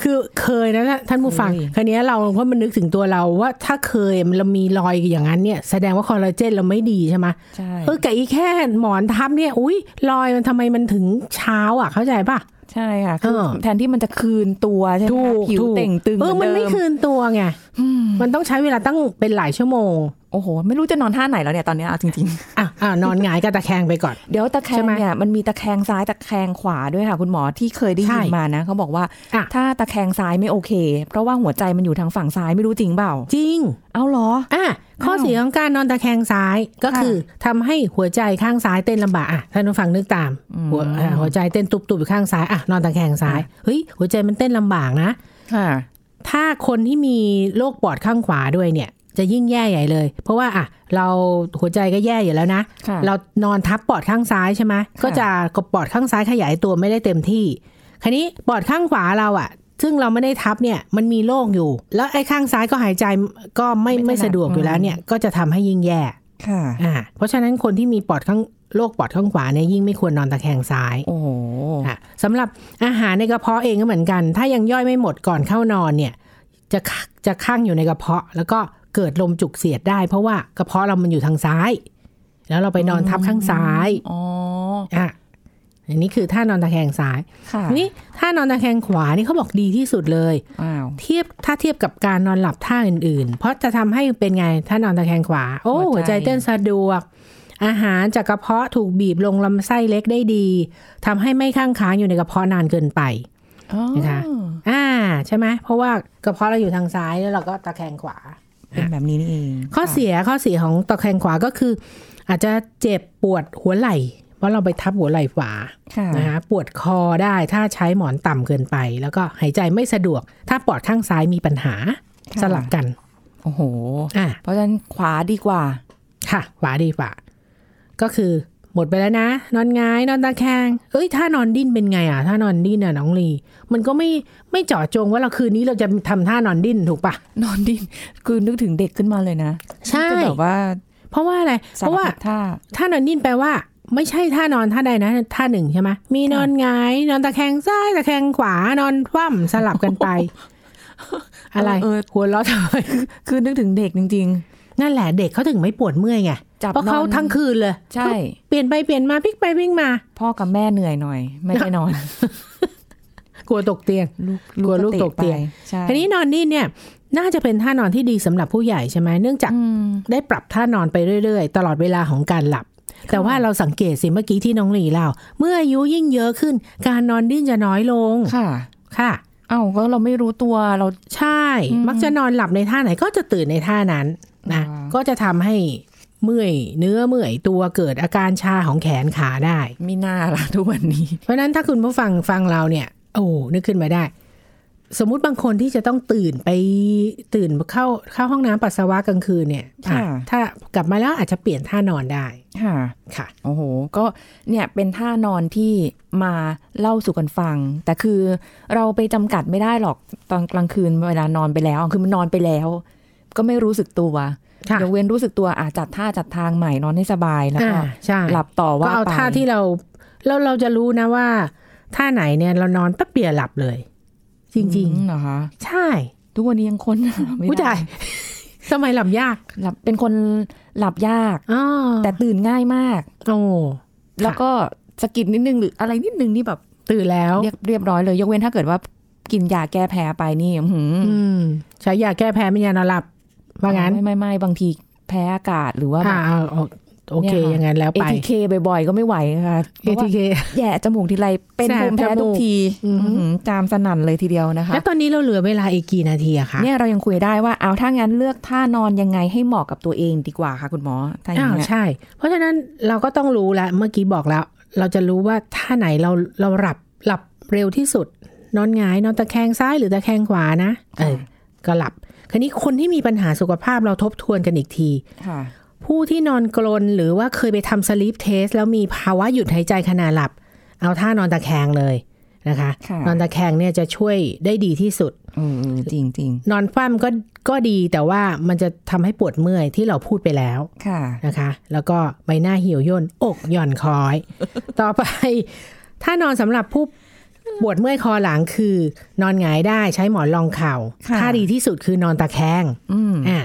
Speaker 2: คือเคยนะท่านผู้ฟัง
Speaker 3: เคย
Speaker 2: คราวนี้เราก็มันนึกถึงตัวเราว่าถ้าเคยเรามีรอยอย่างนั้นเนี่ยแสดงว่าคอลลาเจนเราไม่ดีใช่ไหม
Speaker 3: ใช่
Speaker 2: เออแต่อีแค่หมอนทับเนี่ยอุ้ยรอยมันทำไมมันถึงเช้าอะเข้าใจป่ะ
Speaker 3: ใช่ค่ะคือ
Speaker 2: เออ
Speaker 3: แทนที่มันจะคืนตัวใช่ไหม
Speaker 2: ถู
Speaker 3: คะ
Speaker 2: ก
Speaker 3: ผิว
Speaker 2: ถูก
Speaker 3: เต่งตึง
Speaker 2: เออ
Speaker 3: เห
Speaker 2: มัน
Speaker 3: เดิ
Speaker 2: ไม่คืนตัวไง
Speaker 3: อืม
Speaker 2: มันต้องใช้เวลาตั้งเป็นหลายชั่วโมง
Speaker 3: โอ้โห ไม่รู้จะนอนท่าไหนแล้วเนี่ยตอนเนี้ยเอาจริง
Speaker 2: อะอะนอนหงายกับตะแคงไปก่อน
Speaker 3: ๆเดี๋ยวตะแค
Speaker 2: ใช่
Speaker 3: ง
Speaker 2: ไหม
Speaker 3: เนี่ยมันมีตะแคงซ้ายตะแคงขวาด้วยค่ะคุณหมอที่เคยได้ยิน
Speaker 2: ใช่
Speaker 3: มานะเขาบอกว่า
Speaker 2: อะ
Speaker 3: ถ้าตะแคงซ้ายไม่โอเค เพราะว่าหัวใจมันอยู่ทางฝั่งซ้ายไม่รู้จริงเปล่า
Speaker 2: จริง
Speaker 3: เอาเหรอ
Speaker 2: อะข้อเสียของการนอนตะแคงซ้ายก็
Speaker 3: ค่ะ
Speaker 2: คือทำให้หัวใจข้างซ้ายเต้นลำบากอะท่านผู้ฟังนึกตาม
Speaker 3: อืม
Speaker 2: หัวอะหัวใจเต้นตุบๆอยู่ข้างซ้ายอะนอนตะแคงซ้ายเฮ้ยหัวใจมันเต้นลำบากนะ
Speaker 3: ค่ะ
Speaker 2: ถ้าคนที่มีโรคปอดข้างขวาด้วยเนี่ย จะยิ่งแย่ใหญ่เลย เพราะว่าอะเราหัวใจก็แย่อยู่แล้วนะ
Speaker 3: ค่ะ
Speaker 2: เรานอนทับปอดข้างซ้ายใช่ไหมก็จะกปอดข้างซ้ายขยายตัวไม่ได้เต็มที่คราวนี้ปอดข้างขวาเราอะ ซึ่งเราไม่ได้ทับเนี่ยมันมีโรคอยู่ แล้วไอ้ข้างซ้ายก็หายใจก็ไม่
Speaker 3: ไม่
Speaker 2: ไม่
Speaker 3: ถนัด
Speaker 2: สะดวกอยู่แล้วเนี่ยก็จะทำให้ยิ่งแย่
Speaker 3: ค่ะ
Speaker 2: อ่าเพราะฉะนั้นคนที่มีปอดข้างโรคปอดข้างขวาเนี่ยยิ่งไม่ควรนอนตะแคงซ้าย
Speaker 3: โอ้โห
Speaker 2: อะสำหรับอาหารในกระเพาะเองก็เหมือนกัน ถ้ายังย่อยไม่หมดก่อนเข้านอนเนี่ย จะคจะข้างอยู่ในกระเพาะ แล้วก็ เกิดลมจุกเสียดได้ เพราะว่ากระเพาะเรามันอยู่ทางซ้าย แล้วเราไปนอนทับข้างซ้าย
Speaker 3: อ๋อ
Speaker 2: อะอันนี้คือท่านอนตะแคงซ้าย
Speaker 3: ค่ะ
Speaker 2: ทีนี้ท่านอนตะแคงขวานี่เขาบอกดีที่สุดเลย
Speaker 3: อ้าว
Speaker 2: เทียบถ้าเทียบกับการนอนหลับท่าอื่น ๆ เพราะจะทำให้เป็นไงถ้านอนตะแคงขวา โอ้
Speaker 3: หั
Speaker 2: หั
Speaker 3: ว
Speaker 2: ว
Speaker 3: ใจ
Speaker 2: ใจเต้นสะดวก อาหารจากกระเพาะถูกบีบลงลำไส้เล็กได้ดีทำให้ไม่ข้างค้างอยู่ในกระเพาะนานเกินไป
Speaker 3: อ๋อ
Speaker 2: นะคะอ่าใช่ไหมเพราะว่ากระเพาะเราอยู่ทางซ้ายแล้วเราก็ตะแคงขวา
Speaker 3: เป็นแบบนี้นี่เอง
Speaker 2: ข้อเสียข้อเสียของตะแคงขวาก็คือ อาจจะเจ็บปวดหัวไหล่เพราะเราไปทับหัวไหล่ขวา
Speaker 3: ค่ะ
Speaker 2: นะคะปวดคอได้ถ้าใช้หมอนต่ำเกินไป แล้วก็หายใจไม่สะดวก ถ้าปอดข้างซ้ายมีปัญหา
Speaker 3: ค่ะ
Speaker 2: สลับกัน
Speaker 3: โอ้โห
Speaker 2: อะ
Speaker 3: เพราะฉะนั้นขวาดีกว่า
Speaker 2: ค่ะ ขวาดีกว่า ก็คือ หมดไปแล้วนะ นอนหงายนอนตะแคงเอ้ยถ้านอนดิ้นเป็นไงอะ ถ้านอนดิ้นอะน้องลี มันก็ไม่ไม่เจาะจงว่าเราคืนนี้เราจะทำท่านอนดิ้นถูกปะ
Speaker 3: นอนดินคือนึกถึงเด็กขึ้นมาเลยนะ
Speaker 2: ใช่
Speaker 3: จะแบบว่า
Speaker 2: เพราะว่าอะไร
Speaker 3: สา
Speaker 2: เพ
Speaker 3: ร
Speaker 2: ราะว่า
Speaker 3: พัดท่า
Speaker 2: ท่านอนดิ้นแปลว่า ไม่ใช่ท่านอนท่าใดนะท่าหนึ่งใช่ไหมมีนอนหงายนอนตะแคงซ้ายตะแคงขวานอนคว่ำสลับกันไป อะไร
Speaker 3: เออ
Speaker 2: หัวเราะทำไม
Speaker 3: คือนึกถึงเด็กจริง
Speaker 2: นั่นแหละเด็กเขาถึงไม่ปวดเมื่อยไง
Speaker 3: ๆจับ
Speaker 2: เพราะเขา
Speaker 3: นอน
Speaker 2: ทั้งคืนเลย
Speaker 3: ใช่
Speaker 2: เปลี่ยนไปเปลี่ยนมาพลิกไปพลิกมา
Speaker 3: พ่อกับแม่เหนื่อยหน่อย ไม่ได้นอน
Speaker 2: กลัวตกเตียง
Speaker 3: ลูก
Speaker 2: กลัวลูกตกเตียง
Speaker 3: ไปใช่
Speaker 2: ทีนี้นอนนี่เนี่ย น่าจะเป็นท่านอนที่ดีสำหรับผู้ใหญ่ใช่ไหมเนื่องจาก
Speaker 3: อืม
Speaker 2: ได้ปรับท่านอนไปเรื่อยๆ ตลอดเวลาของการหลับ แต่ว่าเราสังเกตสิเมื่อกี้ที่น้องหลีเล่าเมื่ออายุยิ่งเยอะขึ้น การนอนดิ้นจะน้อยลง
Speaker 3: ค่ะ
Speaker 2: ค่ะ
Speaker 3: เอ้าก็เราไม่รู้ตัวเรา
Speaker 2: ใช่
Speaker 3: อืม
Speaker 2: มักจะนอนหลับในท่าไหนก็จะตื่นในท่านั้น นะ
Speaker 3: อ่า
Speaker 2: ก็จะทำให้เมื่อยเนื้อเมื่อยตัวเกิดอาการชาของแขนขาได้
Speaker 3: มีหน้าละทุกวันนี้
Speaker 2: เพราะฉะนั้นถ้าคุณผู้ฟังฟังเราเนี่ย โอ้นึกขึ้นมาได้ สมมุติบางคนที่จะต้องตื่นไปตื่นเข้าเข้าห้องน้ำปัสสาวะกลางคืนเนี่ยอะ
Speaker 3: ค่ะ
Speaker 2: ถ้ากลับมาแล้วอาจจะเปลี่ยนท่านอนได้
Speaker 3: ค่ะ
Speaker 2: ค่ะ
Speaker 3: โอ้โห ก็เนี่ยเป็นท่านอนที่มาเล่าสู่กันฟัง แต่คือเราไปจำกัดไม่ได้หรอกตอนกลางคืนเวลานอนไปแล้ว คือมันนอนไปแล้ว ก็ไม่รู้สึกตัว
Speaker 2: ค่ะ
Speaker 3: ยกเว้นรู้สึกตัวอาจัดท่าจัดทางใหม่นอนให้สบายแล้วก็
Speaker 2: อ่าใช่
Speaker 3: หลับต่อ
Speaker 2: ก็
Speaker 3: ว่า
Speaker 2: เอา
Speaker 3: ไป
Speaker 2: ท่าที่เราเราเราจะรู้นะว่า ท่าไหนเนี่ยเรานอนแป๊บเดียวหลับเลย จริง
Speaker 3: อืมเหรอคะ
Speaker 2: ๆใช่
Speaker 3: ทุกวันนี้ยังค้นหาไม่
Speaker 2: ผู้
Speaker 3: ได้
Speaker 2: ชายทำไมหลับยาก
Speaker 3: หลับเป็นคนหลับยาก
Speaker 2: อ๋อ
Speaker 3: แต่ตื่นง่ายมาก
Speaker 2: โอ้
Speaker 3: แล้วก็สะกิดนิดนึงหรืออะไรนิดนึงนี่แบบ
Speaker 2: ตื่นแล้ว
Speaker 3: เรียบเรียบร้อยเลย ยกเว้นถ้าเกิดว่ากินยาแก้แพ้ไปนี่อื้อหือ
Speaker 2: อืมใช้ยาแก้แพ้ไม่ยานอนหลับ ว่างั้น
Speaker 3: ไม่ไม่ไม่บางทีแพ้อากาศหรือว่าแบ
Speaker 2: อ่า
Speaker 3: บ
Speaker 2: เอาเอาโอเค
Speaker 3: เนี่ยค่ะ
Speaker 2: อย่างนั้นแล้วไป
Speaker 3: ATK บ่อยๆ ก็ไม่ไหวค่ะเพราะว่า
Speaker 2: ATK
Speaker 3: แย่จมูกทีไรเป็น
Speaker 2: แสบ
Speaker 3: ภูมิแพ้
Speaker 2: จมูก
Speaker 3: ทุกที
Speaker 2: อือหือ
Speaker 3: อื้อหือจามสนั่นเลยทีเดียวนะคะ
Speaker 2: แล้วตอนนี้เราเหลือเวลาอีกกี่นาทีอะคะ
Speaker 3: เนี่ยเรายังคุยได้ว่าเอาถ้างั้นเลือกท่านอนยังไงให้เหมาะกับตัวเองดีกว่าค่ะคุณหมอถ้าอย่าง
Speaker 2: อ้าว
Speaker 3: เงี้ย
Speaker 2: ใช่ เพราะฉะนั้นเราก็ต้องรู้แล้วเมื่อกี้บอกแล้ว เราจะรู้ว่าท่าไหนเราเราหลับหลับเร็วที่สุด นอนหงายนอนตะแคงซ้ายหรือตะแคงขวานะเออก็หลับ คราวนี้คนที่มีปัญหาสุขภาพเราทบทวนกันอีกที
Speaker 3: ค่ะ
Speaker 2: ผู้ที่นอนกรนหรือว่าเคยไปทำ sleep test แล้วมีภาวะหยุดหายใจขณะหลับ เอาท่านอนตะแคงเลยนะคะ
Speaker 3: ค่ะ
Speaker 2: นอนตะแคงเนี่ยจะช่วยได้ดีที่สุด
Speaker 3: เออจริงจริง
Speaker 2: นอนคว่ำก็ก็ดีแต่ว่ามันจะทำให้ปวดเมื่อยที่เราพูดไปแล้ว
Speaker 3: ๆค่ะ
Speaker 2: นะคะ แล้วก็ใบหน้าเหี่ยวย่นอกหย่อนคล้อย ต่อไป ถ้านอนสำหรับผู้ ปวดเมื่อยคอหลังคือ นอนหงายได้ใช้หมอนรองเข่า
Speaker 3: ค่ะ
Speaker 2: ถ้าดีที่สุดคือนอนตะแคง
Speaker 3: อืม
Speaker 2: อะ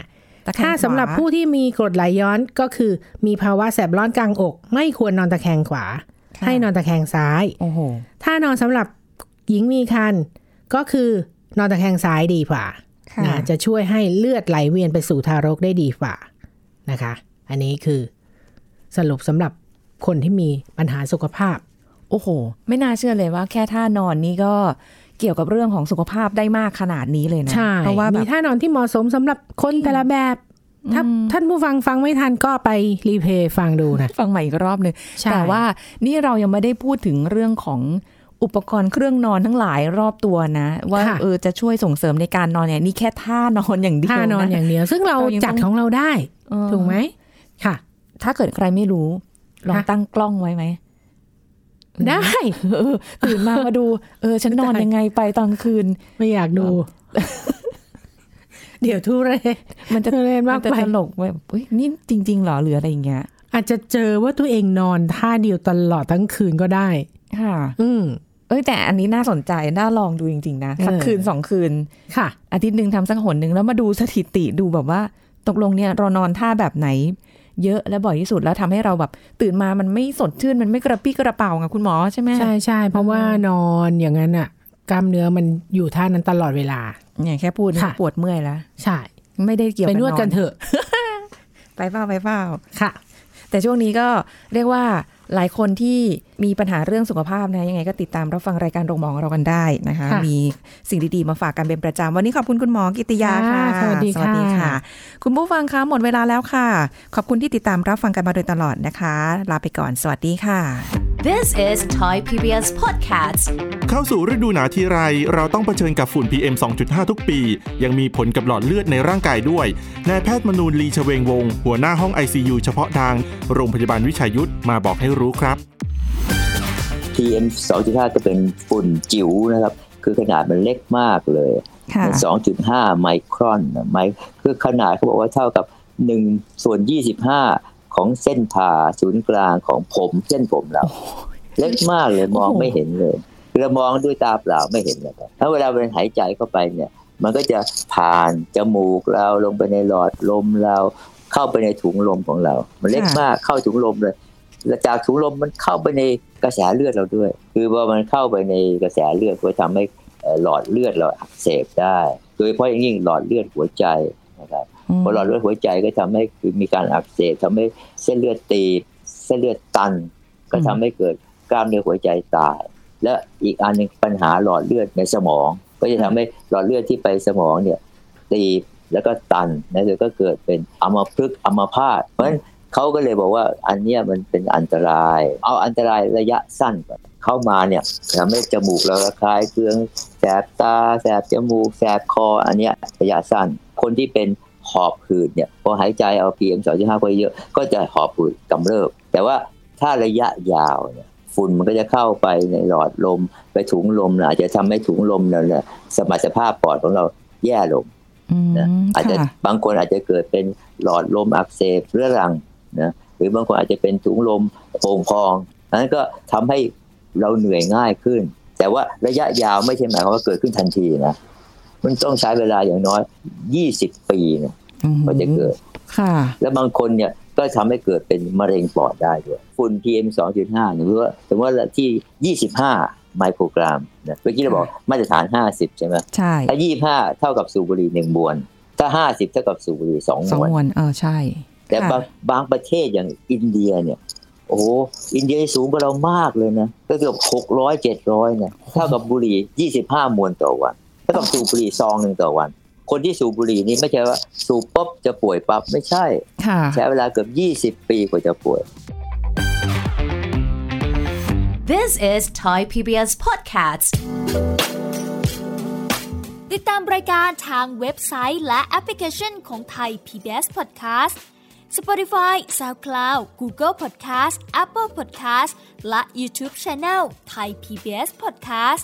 Speaker 3: ตะแคง
Speaker 2: ถ้าสำหรับ
Speaker 3: ขวา
Speaker 2: ผู้ที่มีกรดไหลย้อนก็คือ มีภาวะแสบร้อนกลางอก ไม่ควรนอนตะแคงขวา
Speaker 3: ค่ะ
Speaker 2: ให้นอนตะแคงซ้าย
Speaker 3: โอ้โห
Speaker 2: ถ้านอนสำหรับหญิงมีคันก็คือนอนตะแคงซ้ายดีกว่า
Speaker 3: ค่ะ
Speaker 2: นะจะช่วยให้เลือดไหลเวียนไปสู่ทารกได้ดีกว่านะคะ อันนี้คือสรุปสำหรับคนที่มีปัญหาสุขภาพ
Speaker 3: โอ้โห ไม่น่าเชื่อเลยว่า แค่ท่านอนนี่ก็เกี่ยวกับเรื่องของสุขภาพได้มากขนาดนี้เลยนะ
Speaker 2: ใช่
Speaker 3: เพราะว่าแบ
Speaker 2: มี
Speaker 3: บ
Speaker 2: ท่านอนที่เหมาะสมสำหรับคนแต่ละแบบ ถ้าท่านผู้ฟังฟังไม่ทันก็ไปรีเพลย์ฟังดูนะ
Speaker 3: ฟังใหม่อีกรอบหนึ่ง
Speaker 2: ใช่
Speaker 3: แต่ว่านี่เรายังไม่ได้พูดถึงเรื่องของอุปกรณ์เครื่องนอนทั้งหลายรอบตัวนะ ว่า
Speaker 2: ค่ะ
Speaker 3: เออจะช่วยส่งเสริมในการนอนเนี่ยนี่แค่ท่านอนอย่างเดียว
Speaker 2: ท่านอนอย่างเดียว ซึ่งเรา
Speaker 3: เรายังต้อง
Speaker 2: จัดของเราได้
Speaker 3: เออ
Speaker 2: ถูกไหมค่ะ
Speaker 3: ถ้าเกิดใครไม่รู้ลอง
Speaker 2: ฮะ
Speaker 3: ตั้งกล้องไว้ไหม
Speaker 2: ได้
Speaker 3: เออตื่นมามาดู เออ ฉันนอน
Speaker 2: ได้
Speaker 3: ยังไงไปตอนคืน
Speaker 2: ไม่อยากดู เดี๋ยวทุเรศ
Speaker 3: มันจะ
Speaker 2: ทุเรศ
Speaker 3: มั
Speaker 2: มาก
Speaker 3: นจะ
Speaker 2: ไป
Speaker 3: ตลกเว้ยเฮ้ยนี่จริงๆเหรอหรืออะไรอย่างเงี้ย
Speaker 2: อาจจะเจอว่าตัวเองนอนท่าเดียวตลอดทั้งคืนก็ได้
Speaker 3: ค่ะ
Speaker 2: อืม
Speaker 3: เอ้ยแต่อันนี้น่าสนใจ น่าลองดูจริง ๆ นะสัก
Speaker 2: เออ
Speaker 3: คืนสองคืน
Speaker 2: ค่ะ
Speaker 3: อาทิตย์หนึ่งทำสักหนหนึ่งแล้วมาดูสถิติดูแบบว่า ตกลงเนี่ยเรานอนท่าแบบไหน เยอะและบ่อยที่สุดแล้วทำให้เราแบบตื่นมามันไม่สดชื่นมันไม่กระปี้กระเป๋าไงคุณหมอใช่ไหม
Speaker 2: ใช่ใช่เพราะว่านอนอย่างนั้นอะกล้ามเนื้อมันอยู่ท่านั้นตลอดเวลา
Speaker 3: เนี่ยแค่พูดนี่
Speaker 2: ค่ะ
Speaker 3: ปวดเมื่อยแล้ว
Speaker 2: ใช่
Speaker 3: ไม่ได้เกี่ยว
Speaker 2: ไป
Speaker 3: กับ
Speaker 2: นวดกัน
Speaker 3: อ
Speaker 2: เถอะ
Speaker 3: ไปเปล่าไปเปล่า
Speaker 2: ค่ะ
Speaker 3: แต่ช่วงนี้ก็เรียกว่า หลายคนที่มีปัญหาเรื่องสุขภาพนะยังไงก็ติดตามรับฟังรายการโรงหมอของเรากันได้นะคะ
Speaker 2: ค่ะ
Speaker 3: มีสิ่งดีๆมาฝากกันเป็นประจำวันนี้ขอบคุณคุณหมอกิติยาค่ะ
Speaker 2: ค่ะสวัสดีค่ะ
Speaker 3: คุณผู้ฟังคะหมดเวลาแล้วค่ะ ขอบคุณที่ติดตามรับฟังกันมาโดยตลอดนะคะ ลาไปก่อนสวัสดีค่ะ
Speaker 1: This is Thai PBS Podcast
Speaker 4: เข้าสู่ฤดูหนาวทีไร เราต้องเผชิญกับฝุ่น PM 2.5 ทุกปี ยังมีผลกับหลอดเลือดในร่างกายด้วย นายแพทย์มนูนลีชเวงวงศ์หัวหน้าห้อง ICU เฉพาะทาง โรงพยาบาลวิชัยยุทธมาบอกให้รู้ครับ
Speaker 5: PM 2.5ก็เป็นฝุ่นจิ๋วนะครับ คือขนาดมันเล็กมากเลย
Speaker 3: ค่ะ
Speaker 5: มัน2.5 ไมครอนนะไมคือขนาดเขาบอกว่าเท่ากับ1ส่วน25 ของเส้นผ่าศูนย์กลางของผมเส้นผมเรา เล็กมากเลยมอง
Speaker 3: โอ้โห
Speaker 5: ไม่เห็นเลยเรามองด้วยตาเปล่าไม่เห็นเลยครับถ้าเวลาเราหายใจเข้าไปเนี่ย มันก็จะผ่านจมูกเราลงไปในหลอดลมเราเข้าไปในถุงลมของเรา มันเล็กมากเข้าถุงลมเลยแล้วจากถุงลมมันเข้าไปในกระแสเลือดเราด้วย คือพอมันเข้าไปในกระแสเลือดก็ทำให้เอ่อหลอดเลือดเราอักเสบได้ โดยเฉพาะอย่างยิ่งหลอดเลือดหัวใจนะครับ พอหลอดเลือดหัวใจก็ทำให้มีการอักเสบทำให้เส้นเลือดตีบเส้นเลือดตัน ก็ทำให้เกิดกล้ามเนื้อหัวใจตาย และอีกอันหนึ่งปัญหาหลอดเลือดในสมอง ก็จะทำให้หลอดเลือดที่ไปสมองเนี่ยตีบแล้วก็ตันนะแล้วก็เกิดเป็นอัมพฤกษ์อัมพาตเพราะฉะนั้นเขาก็เลยบอกว่าอันเนี้ยมันเป็นอันตราย เอาอันตรายระยะสั้นก่อนเข้ามาเนี่ยทำให้จมูกเราระคายเคืองแสบตาแสบจมูกแสบคอ อันเนี้ยระยะสั้น คนที่เป็น หอบหืดเนี่ยพอหายใจเอา PM 2.5ไปเยอะ ก็จะหอบหืดกำเริบ แต่ว่าถ้าระยะยาวเนี่ยฝุ่นมันก็จะเข้าไปในหลอดลมไปถุงลมนะอาจจะทำให้ถุงลมเราเนี่ยสมรรถภาพปอดของเราแย่ลง
Speaker 3: อืม
Speaker 5: นะอาจจะ
Speaker 3: ค่ะ
Speaker 5: บางคนอาจจะเกิดเป็นหลอดลมอักเสบเรื้อรังนะหรือบางคนอาจจะเป็นถุงลมโป่งพองนั้นก็ทำให้เราเหนื่อยง่ายขึ้น แต่ว่าระยะยาวไม่ใช่หมายความว่าเกิดขึ้นทันทีนะ มันต้องใช้เวลาอย่างน้อย20ปีนะ
Speaker 3: อืม
Speaker 5: ก็จะเกิด
Speaker 3: ค่ะ
Speaker 5: แล้วบางคนเนี่ยก็ทำให้เกิดเป็นมะเร็งปอดได้ด้วยฝุ่น PM 2.5เนี่ยหรือว่าสมมติว่าที่ 25 ไมโครกรัมนะเมื่อกี้เราบอกมาตรฐาน 50 ใช่ไหม
Speaker 3: ใช่
Speaker 5: ถ้า 25 เท่ากับสูบบุหรี่หนึ่งมวน ถ้า 50 เท่ากับสูบบุหรี่สอง
Speaker 3: สอง
Speaker 5: มวน
Speaker 3: มวนเออใช่
Speaker 5: แต่
Speaker 3: ค่ะ
Speaker 5: บางบางประเทศอย่างอินเดียเนี่ยโอ้โหอินเดียสูงกว่าเรามากเลยนะก็เกือบ600 700นะเท่ากับบุหรี่25มวนต่อวัน เท่ากับสูบบุหรี่ซองหนึ่งต่อวัน คนที่สูบบุหรี่นี่ไม่ใช่ว่าสูบปุ๊บจะป่วยปั๊บไม่ใช่
Speaker 3: ค่ะ
Speaker 5: ใช้เวลาเกือบ 20 ปีกว่าจะป่วย
Speaker 1: This is Thai PBS Podcast
Speaker 6: ติดตามรายการทางเว็บไซต์และแอปพลิเคชันของไทย PBS Podcast Spotify SoundCloud Google Podcast Apple Podcast และ YouTube Channel Thai PBS Podcast